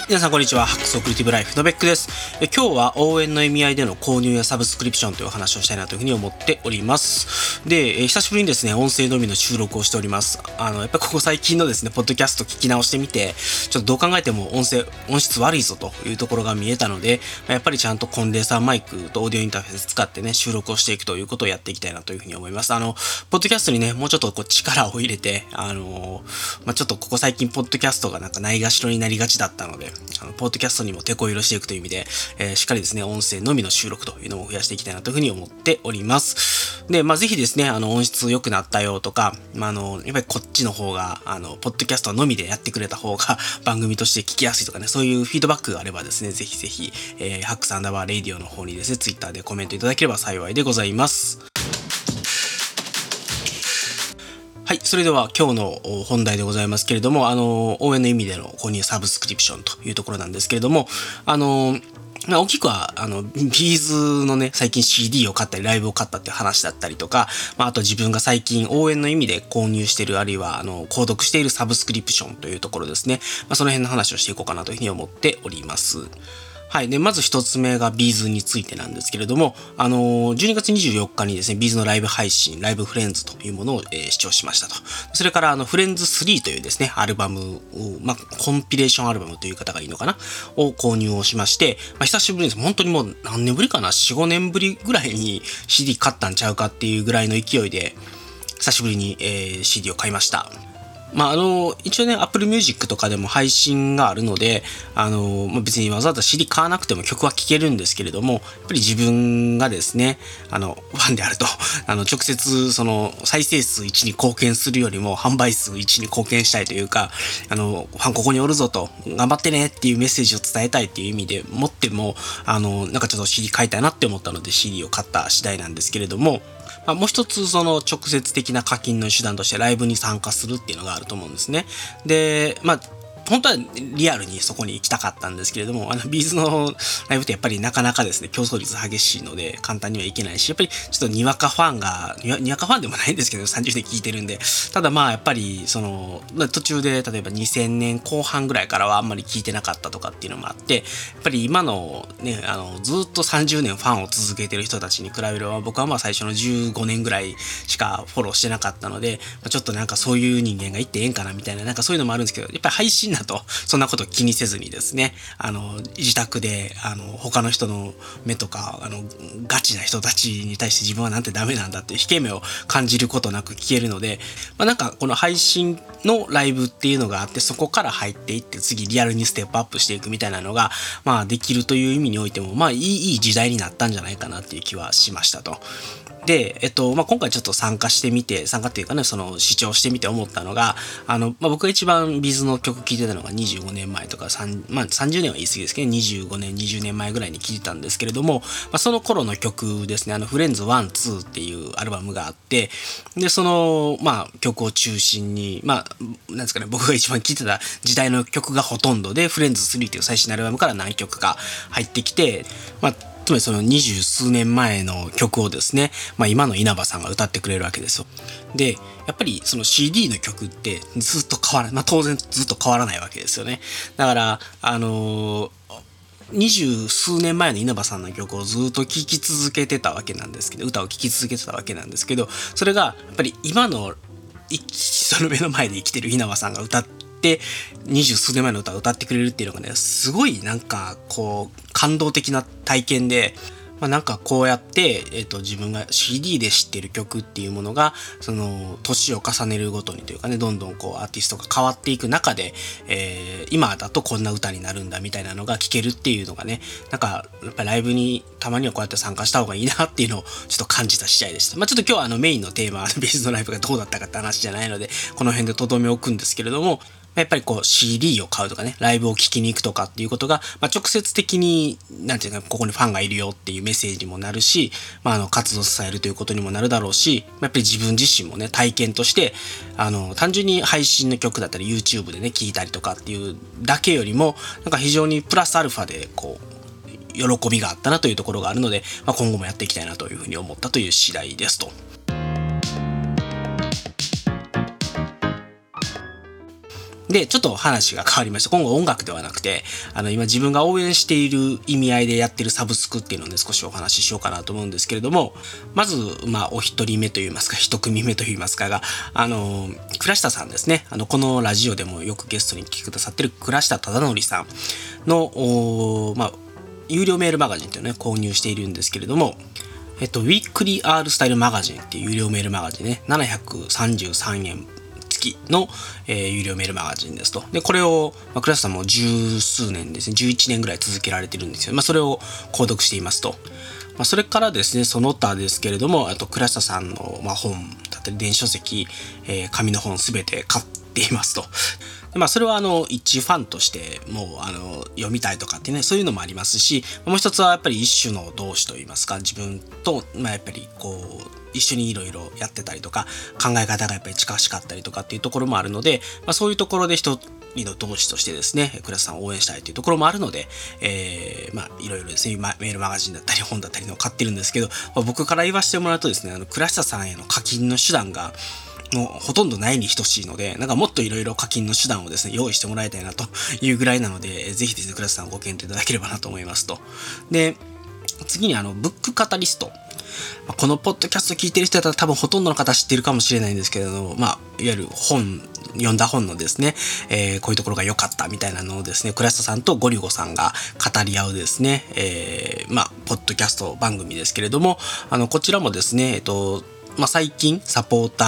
はい、皆さんこんにちは。ハックスオクリティブライフのベックですえ。今日は応援の意味合いでの購入やサブスクリプションというお話をしたいなというふうに思っております。で、え久しぶりにですね、音声のみの収録をしております。あの、やっぱここ最近のですね、ポッドキャスト聞き直してみて、ちょっとどう考えても音声、音質悪いぞというところが見えたので、やっぱりちゃんとコンデンサーマイクとオーディオインターフェース使ってね、収録をしていくということをやっていきたいなというふうに思います。あの、ポッドキャストにね、もうちょっとこう力を入れて、あの、まあ、ちょっとここ最近ポッドキャストがなんかないがしろになりがちだったので、あのポッドキャストにも手こ入れしていくという意味で、えー、しっかりですね、音声のみの収録というのも増やしていきたいなというふうに思っております。で、まあ、ぜひですね、あの、音質良くなったよとか、まあ、あの、やっぱりこっちの方が、あの、ポッドキャストのみでやってくれた方が 番組として聞きやすいとかね、そういうフィードバックがあればですね、ぜひぜひ、えー、ハックサンダーバーレイディオの方にですね、ツイッターでコメントいただければ幸いでございます。はい。それでは今日の本題でございますけれども、あの、応援の意味での購入サブスクリプションというところなんですけれども、あの、まあ、大きくは、あの、 B'z のね、最近 CD を買ったり、ライブを買ったって話だったりとか、まあ、あと自分が最近応援の意味で購入してる、あるいは、あの、購読しているサブスクリプションというところですね。まあ、その辺の話をしていこうかなというふうに思っております。はい。で、まず一つ目が B'z についてなんですけれども、あのー、12月24日にですね、 B'z のライブ配信、 Live Friends というものを、えー、視聴しましたと。それから、あの、フレンズ3というですね、アルバムを、まあ、コンピレーションアルバムという方がいいのかなを購入をしまして、まあ、久しぶりにです。本当にもう何年ぶりかな ?4、5年ぶりぐらいに CD 買ったんちゃうかっていうぐらいの勢いで、久しぶりに、えー、CD を買いました。まあ、あの、一応ね、Apple Music とかでも配信があるので、あの、ま、別にわざわざ CD 買わなくても曲は聴けるんですけれども、やっぱり自分がですね、あの、ファンであると、あの、直接、その、再生数1に貢献するよりも、販売数1に貢献したいというか、あの、ファンここにおるぞと、頑張ってねっていうメッセージを伝えたいっていう意味で持っても、あの、なんかちょっと CD 買いたいなって思ったので CD を買った次第なんですけれども、まあ、もう一つその直接的な課金の手段としてライブに参加するっていうのがあると思うんですね。で、まあ本当はリアルにそこに行きたかったんですけれども、あの、ビーズのライブってやっぱりなかなかですね、競争率激しいので、簡単にはいけないし、やっぱりちょっとにわかファンが、にわかファンでもないんですけど、30年聞いてるんで、ただまあ、やっぱり、その、途中で、例えば2000年後半ぐらいからはあんまり聞いてなかったとかっていうのもあって、やっぱり今のね、あの、ずっと30年ファンを続けてる人たちに比べれば、僕はまあ最初の15年ぐらいしかフォローしてなかったので、ちょっとなんかそういう人間がいってええんかなみたいな、なんかそういうのもあるんですけど、やっぱり配信だと、そんなこと気にせずにですね、あの、自宅で、あの、他の人の目とか、あの、ガチな人たちに対して自分はなんてダメなんだっていう引け目を感じることなく聞けるので、まあ、なんかこの配信のライブっていうのがあって、そこから入っていって次リアルにステップアップしていくみたいなのが、まあできるという意味においても、まあいい時代になったんじゃないかなっていう気はしましたと。で、えっと、まあ、今回ちょっと参加してみて、参加っていうかね、その視聴してみて思ったのが、あの、まあ、僕が一番ビズの曲聴いてたのが25年前とか、まあ、30年は言い過ぎですけど、25年、20年前ぐらいに聴いてたんですけれども、まあ、その頃の曲ですね、あの、フレンズ1、2っていうアルバムがあって、で、その、まあ、曲を中心に、まあ、なんですかね、僕が一番聴いてた時代の曲がほとんどで、フレンズ3っていう最新のアルバムから何曲か入ってきて、まあ、つまりその二十数年前の曲をですね、まあ、今の稲葉さんが歌ってくれるわけですよ。で、やっぱりその CD の曲ってずっと変わらない、まあ、当然ずっと変わらないわけですよね。だから、あのー二十数年前の稲葉さんの曲をずっと聴き続けてたわけなんですけど歌を聴き続けてたわけなんですけどそれがやっぱり今のその目の前で生きてる稲葉さんが歌ってって二十数年前の歌を歌ってくれるっていうのがねすごいなんかこう感動的な体験でまあ、なんかこうやって、えーと、自分が CD で知ってる曲っていうものがその年を重ねるごとにというかねどんどんこうアーティストが変わっていく中で、えー、今だとこんな歌になるんだみたいなのが聴けるっていうのがねなんかやっぱライブにたまにはこうやって参加した方がいいなっていうのをちょっと感じた次第でした。まあ、ちょっと今日はあのメインのテーマ ベースのライブがどうだったかって話じゃないのでこの辺でとどめを置くんですけれどもやっぱりこう CD を買うとかね、ライブを聴きに行くとかっていうことが、まあ、直接的に、なんていうか、ここにファンがいるよっていうメッセージにもなるし、まあ、あの、活動されるということにもなるだろうし、やっぱり自分自身もね、体験として、あの、単純に配信の曲だったり YouTube でね、聴いたりとかっていうだけよりも、なんか非常にプラスアルファで、こう、喜びがあったなというところがあるので、まあ、今後もやっていきたいなというふうに思ったという次第ですと。で、ちょっと話が変わりました。今後音楽ではなくて、あの、今自分が応援している意味合いでやってるサブスクっていうのをね、少しお話ししようかなと思うんですけれども、まず、まあ、お一人目といいますか、一組目といいますかが、あの、倉下さんですね。あの、このラジオでもよくゲストに来てくださってる倉下忠則さんの、まあ、有料メールマガジンっていうのをね、購入しているんですけれども、えっと、ウィークリー R スタイルマガジンっていう有料メールマガジンね、733円付きの、えー、有料メールマガジンですと。で、これを、まあ、クラスさんも十数年ですね、11年ぐらい続けられてるんですよ。まあ、それを購読していますと。まあ、それからですね、その他ですけれども、あと、倉下さんの、まあ、本だったり、電子書籍、えー、紙の本すべて買っていますと。まあ、それはあの一ファンとしてもうあの読みたいとかってねそういうのもありますしもう一つはやっぱり一種の同志といいますか自分と、まあ、やっぱりこう一緒にいろいろやってたりとか考え方がやっぱり近しかったりとかっていうところもあるので、まあ、そういうところで一人の同志としてですね倉田さんを応援したいというところもあるので、えー、まあいろいろですねメールマガジンだったり本だったりのを買ってるんですけど、まあ、僕から言わせてもらうとですねあの倉下さんへの課金の手段がもうほとんどないに等しいので、なんかもっといろいろ課金の手段をですね、用意してもらいたいなというぐらいなので、ぜひですね、倉田さんご検討いただければなと思いますと。で、次にあの、ブックカタリスト。このポッドキャスト聞いてる人だったら多分ほとんどの方知ってるかもしれないんですけれども、まあ、いわゆる本、読んだ本のですね、えー、こういうところが良かったみたいなのをですね、クラストさんとゴリゴさんが語り合うですね、えー、まあ、ポッドキャスト番組ですけれども、あの、こちらもですね、えっと、まあ、最近、サポータ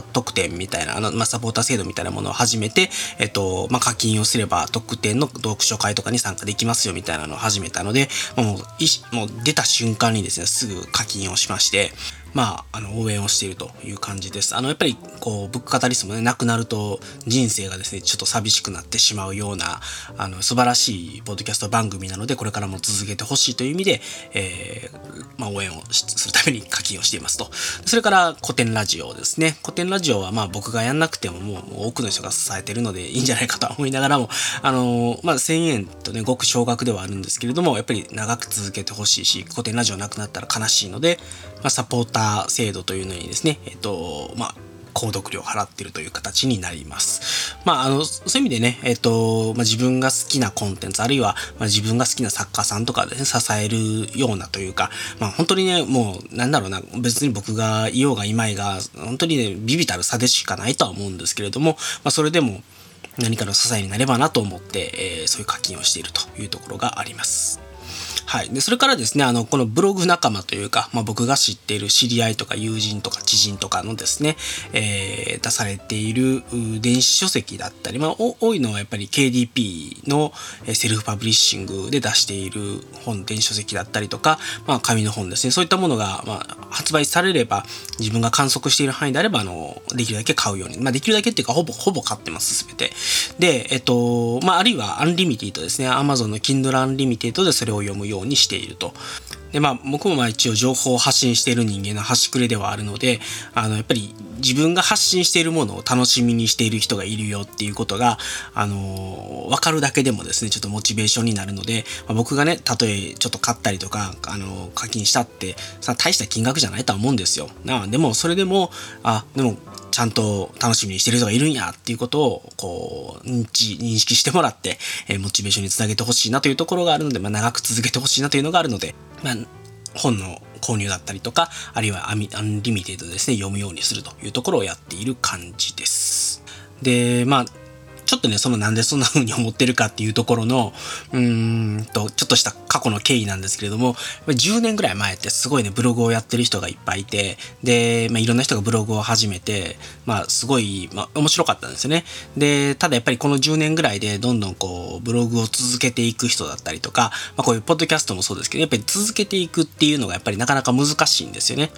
ー特典みたいな、あの、まあ、サポーター制度みたいなものを始めて、えっと、まあ、課金をすれば特典の読書会とかに参加できますよみたいなのを始めたので、もう、いもう出た瞬間にですね、すぐ課金をしまして、まあ、あの、応援をしているという感じです。あの、やっぱり、こう、ブックカタリストもね、亡くなると人生がですね、ちょっと寂しくなってしまうような、あの、素晴らしいポッドキャスト番組なので、これからも続けてほしいという意味で、えー、まあ、応援をするために課金をしていますと。それから古典ラジオですね。古典ラジオはまあ僕がやんなくてももう多くの人が支えてるのでいいんじゃないかと思いながらも、あのまあ1000円とね、ごく少額ではあるんですけれども、やっぱり長く続けてほしいし、古典ラジオなくなったら悲しいので、まあ、サポーター制度というのにですね、えっと、まあ、購読料を払ってるという形になります。まあ、あの、そういう意味でね、えっ、と、まあ、自分が好きなコンテンツ、あるいは、まあ、自分が好きな作家さんとかでね、支えるようなというか、まあ、本当にね、もう、なんだろうな、別に僕がいようがいまいが、本当にね、ビビたる差でしかないとは思うんですけれども、まあ、それでも、何かの支えになればなと思って、えー、そういう課金をしているというところがあります。はい。で、それからですね、あの、このブログ仲間というか、まあ、僕が知っている知り合いとか友人とか知人とかのですね、えー、出されている電子書籍だったり、まあ、多いのはやっぱり KDP のセルフパブリッシングで出している本、電子書籍だったりとか、まあ、紙の本ですね。そういったものが、まあ、発売されれば、自分が観測している範囲であれば、あの、できるだけ買うように。まあ、できるだけっていうか、ほぼ、ほぼ買ってます、すべて。で、えっと、まあ、あるいはアンリミティドですね。Amazon の Kindle Unlimited でそれを読むようにしていると。で、まあ、僕もまあ一応情報を発信している人間の端くれではあるので、あの、やっぱり自分が発信しているものを楽しみにしている人がいるよっていうことが、あの、わかるだけでもですね、ちょっとモチベーションになるので、まあ、僕がね、たとえちょっと買ったりとか、あの、課金したって、さ、大した金額じゃないとは思うんですよ。なでも、それでも、あ、でも、ちゃんと楽しみにしてる人がいるんやっていうことを、こう、認知、認識してもらって、え、モチベーションにつなげてほしいなというところがあるので、まあ、長く続けてほしいなというのがあるので、まあ、本の購入だったりとか、あるいはアンリミテッドですね、読むようにするというところをやっている感じです。で、まあ、ちょっとね、そのなんでそんな風に思ってるかっていうところの、うーんと、ちょっとした過去の経緯なんですけれども、10年ぐらい前ってすごいね、ブログをやってる人がいっぱいいて、で、まあ、いろんな人がブログを始めて、まあ、すごい、まあ、面白かったんですよね。で、ただやっぱりこの10年ぐらいで、どんどんこう、ブログを続けていく人だったりとか、まあ、こういうポッドキャストもそうですけど、やっぱり続けていくっていうのがやっぱりなかなか難しいんですよね。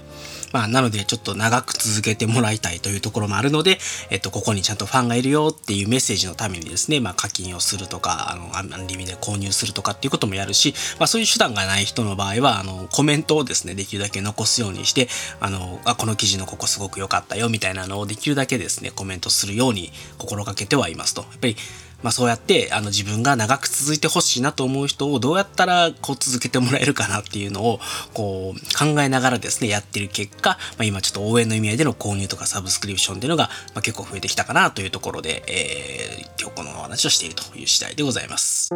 まあ、なのでちょっと長く続けてもらいたいというところもあるので、えっと、ここにちゃんとファンがいるよっていうメッセージのためにですね、まあ、課金をするとか、あの、アンリミで購入するとかっていうこともやるし、まあ、そういう手段がない人の場合は、あの、コメントをですね、できるだけ残すようにして、あの、あ、この記事のここすごく良かったよ、みたいなのをできるだけですね、コメントするように心がけてはいますと。やっぱり、まあ、そうやってあの自分が長く続いてほしいなと思う人をどうやったらこう続けてもらえるかなっていうのをこう考えながらですねやってる結果、まあ、今ちょっと応援の意味合いでの購入とかサブスクリプションっていうのが、まあ、結構増えてきたかなというところで、えー、今日このお話をしているという次第でございます。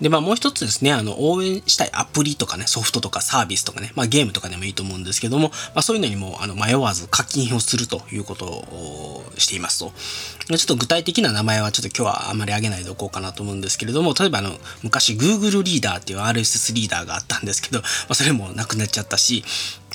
で、まあもう一つですね、あの、応援したいアプリとかね、ソフトとかサービスとかね、まあゲームとかでもいいと思うんですけども、まあそういうのにもあの迷わず課金をするということをしていますと。ちょっと具体的な名前はちょっと今日はあまり上げないでおこうかなと思うんですけれども、例えばあの、昔 Google リーダーっていう RSS リーダーがあったんですけど、まあそれもなくなっちゃったし、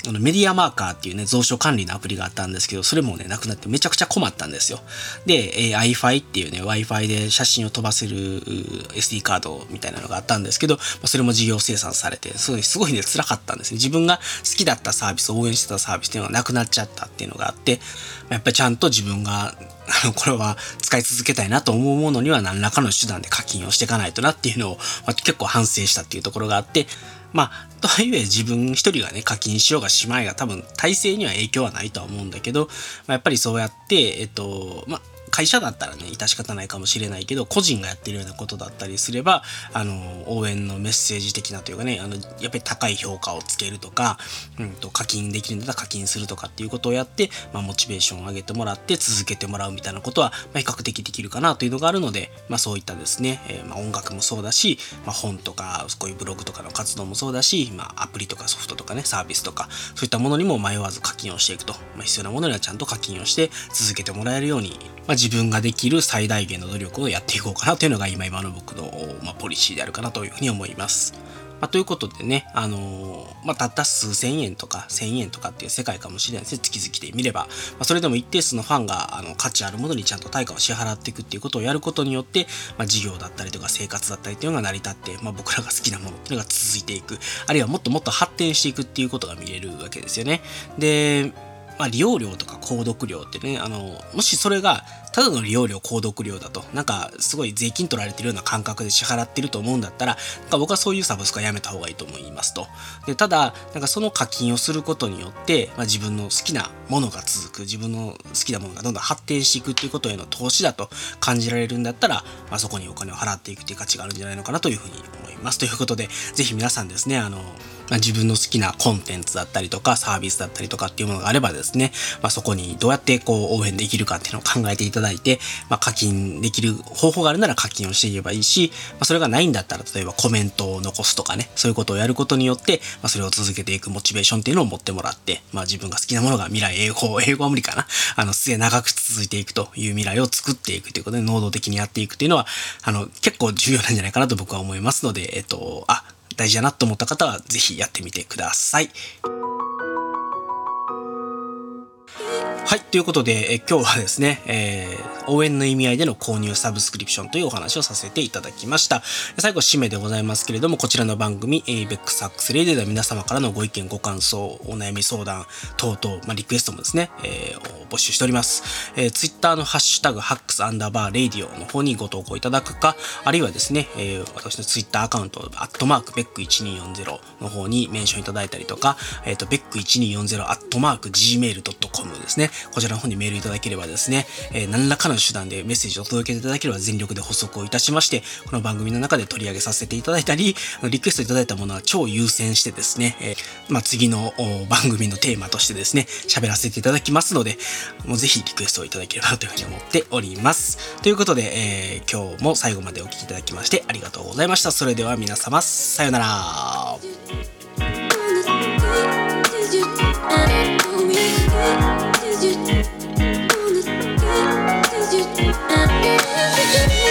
あのメディアマーカーっていうね、蔵書管理のアプリがあったんですけど、それもね、なくなってめちゃくちゃ困ったんですよ。で、えー、iFi っていうね、Wi-Fi で写真を飛ばせる SD カードみたいなのがあったんですけど、まあ、それも事業生産されて、すごい、すごいね、辛かったんですね。自分が好きだったサービス、応援してたサービスっていうのがなくなっちゃったっていうのがあって、やっぱりちゃんと自分があの、これは使い続けたいなと思うものには何らかの手段で課金をしていかないとなっていうのを、まあ、結構反省したっていうところがあって、まあ、とはいえ自分一人がね、課金しようがしまいが多分体制には影響はないとは思うんだけど、まあ、やっぱりそうやって、えっと、まあ、会社だったらね、致し方ないかもしれないけど、個人がやってるようなことだったりすれば、あの、応援のメッセージ的なというかね、あの、やっぱり高い評価をつけるとか、うんと、課金できるんだったら課金するとかっていうことをやって、まあ、モチベーションを上げてもらって続けてもらうみたいなことは、まあ、比較的できるかなというのがあるので、まあ、そういったですね、えー、まあ、音楽もそうだし、まあ、本とか、こういうブログとかの活動もそうだし、まあ、アプリとかソフトとかね、サービスとか、そういったものにも迷わず課金をしていくと、まあ、必要なものにはちゃんと課金をして続けてもらえるように、まあ、自分ができる最大限の努力をやっていこうかなというのが今今の僕の、まあ、ポリシーであるかなというふうに思います。まあ、ということでね、あのー、まあ、たった数千円とか千円とかっていう世界かもしれないですね、月々で見れば。まあ、それでも一定数のファンがあの価値あるものにちゃんと対価を支払っていくっていうことをやることによって、まあ、事業だったりとか生活だったりっていうのが成り立って、まあ、僕らが好きなものっていうのが続いていく、あるいはもっともっと発展していくっていうことが見れるわけですよね。で、まあ、利用料とか購読料ってね、あの、もしそれがただの利用料、購読料だと、なんかすごい税金取られてるような感覚で支払ってると思うんだったら、なんか僕はそういうサブスクはやめた方がいいと思いますと。でただ、なんかその課金をすることによって、まあ、自分の好きなものが続く、自分の好きなものがどんどん発展していくっていうことへの投資だと感じられるんだったら、まあ、そこにお金を払っていくっていう価値があるんじゃないのかなというふうに思います。ということで、ぜひ皆さんですね、あの、まあ、自分の好きなコンテンツだったりとかサービスだったりとかっていうものがあればですね、まあ、そこにどうやってこう応援できるかっていうのを考えていただいて、まあ、課金できる方法があるなら課金をしていけばいいし、まあ、それがないんだったら例えばコメントを残すとかね、そういうことをやることによって、まあ、それを続けていくモチベーションっていうのを持ってもらって、まあ、自分が好きなものが未来英語、英語は無理かな。あの、末長く続いていくという未来を作っていくということで、能動的にやっていくっていうのは、あの、結構重要なんじゃないかなと僕は思いますので、えっと、あ、大事だなと思った方は是非やってみてください。はい。ということで、え今日はですね、えー、応援の意味合いでの購入サブスクリプションというお話をさせていただきました。最後、締めでございますけれども、こちらの番組、えー、ベックサックスレイデーでは皆様からのご意見、ご感想、お悩み相談等々、まあ、リクエストもですね、えー、募集しております。えー、ツイッターのハッシュタグ、ハックスアンダーバーレイディオの方にご投稿いただくか、あるいはですね、えー、私のツイッターアカウント、アットマークベック1240の方にメンションいただいたりとか、えっ、ー、と、ベック1240アットマーク gmail.com ですね。こちらの方にメールいただければですね、えー、何らかの手段でメッセージを届けていただければ全力で補足をいたしまして、この番組の中で取り上げさせていただいたり、リクエストいただいたものは超優先してですね、えー、まあ、次の番組のテーマとしてですね、喋らせていただきますので、もうぜひリクエストをいただければというふうに思っております。ということで、えー、今日も最後までお聴きいただきましてありがとうございました。それでは皆様、さようなら。Yeah.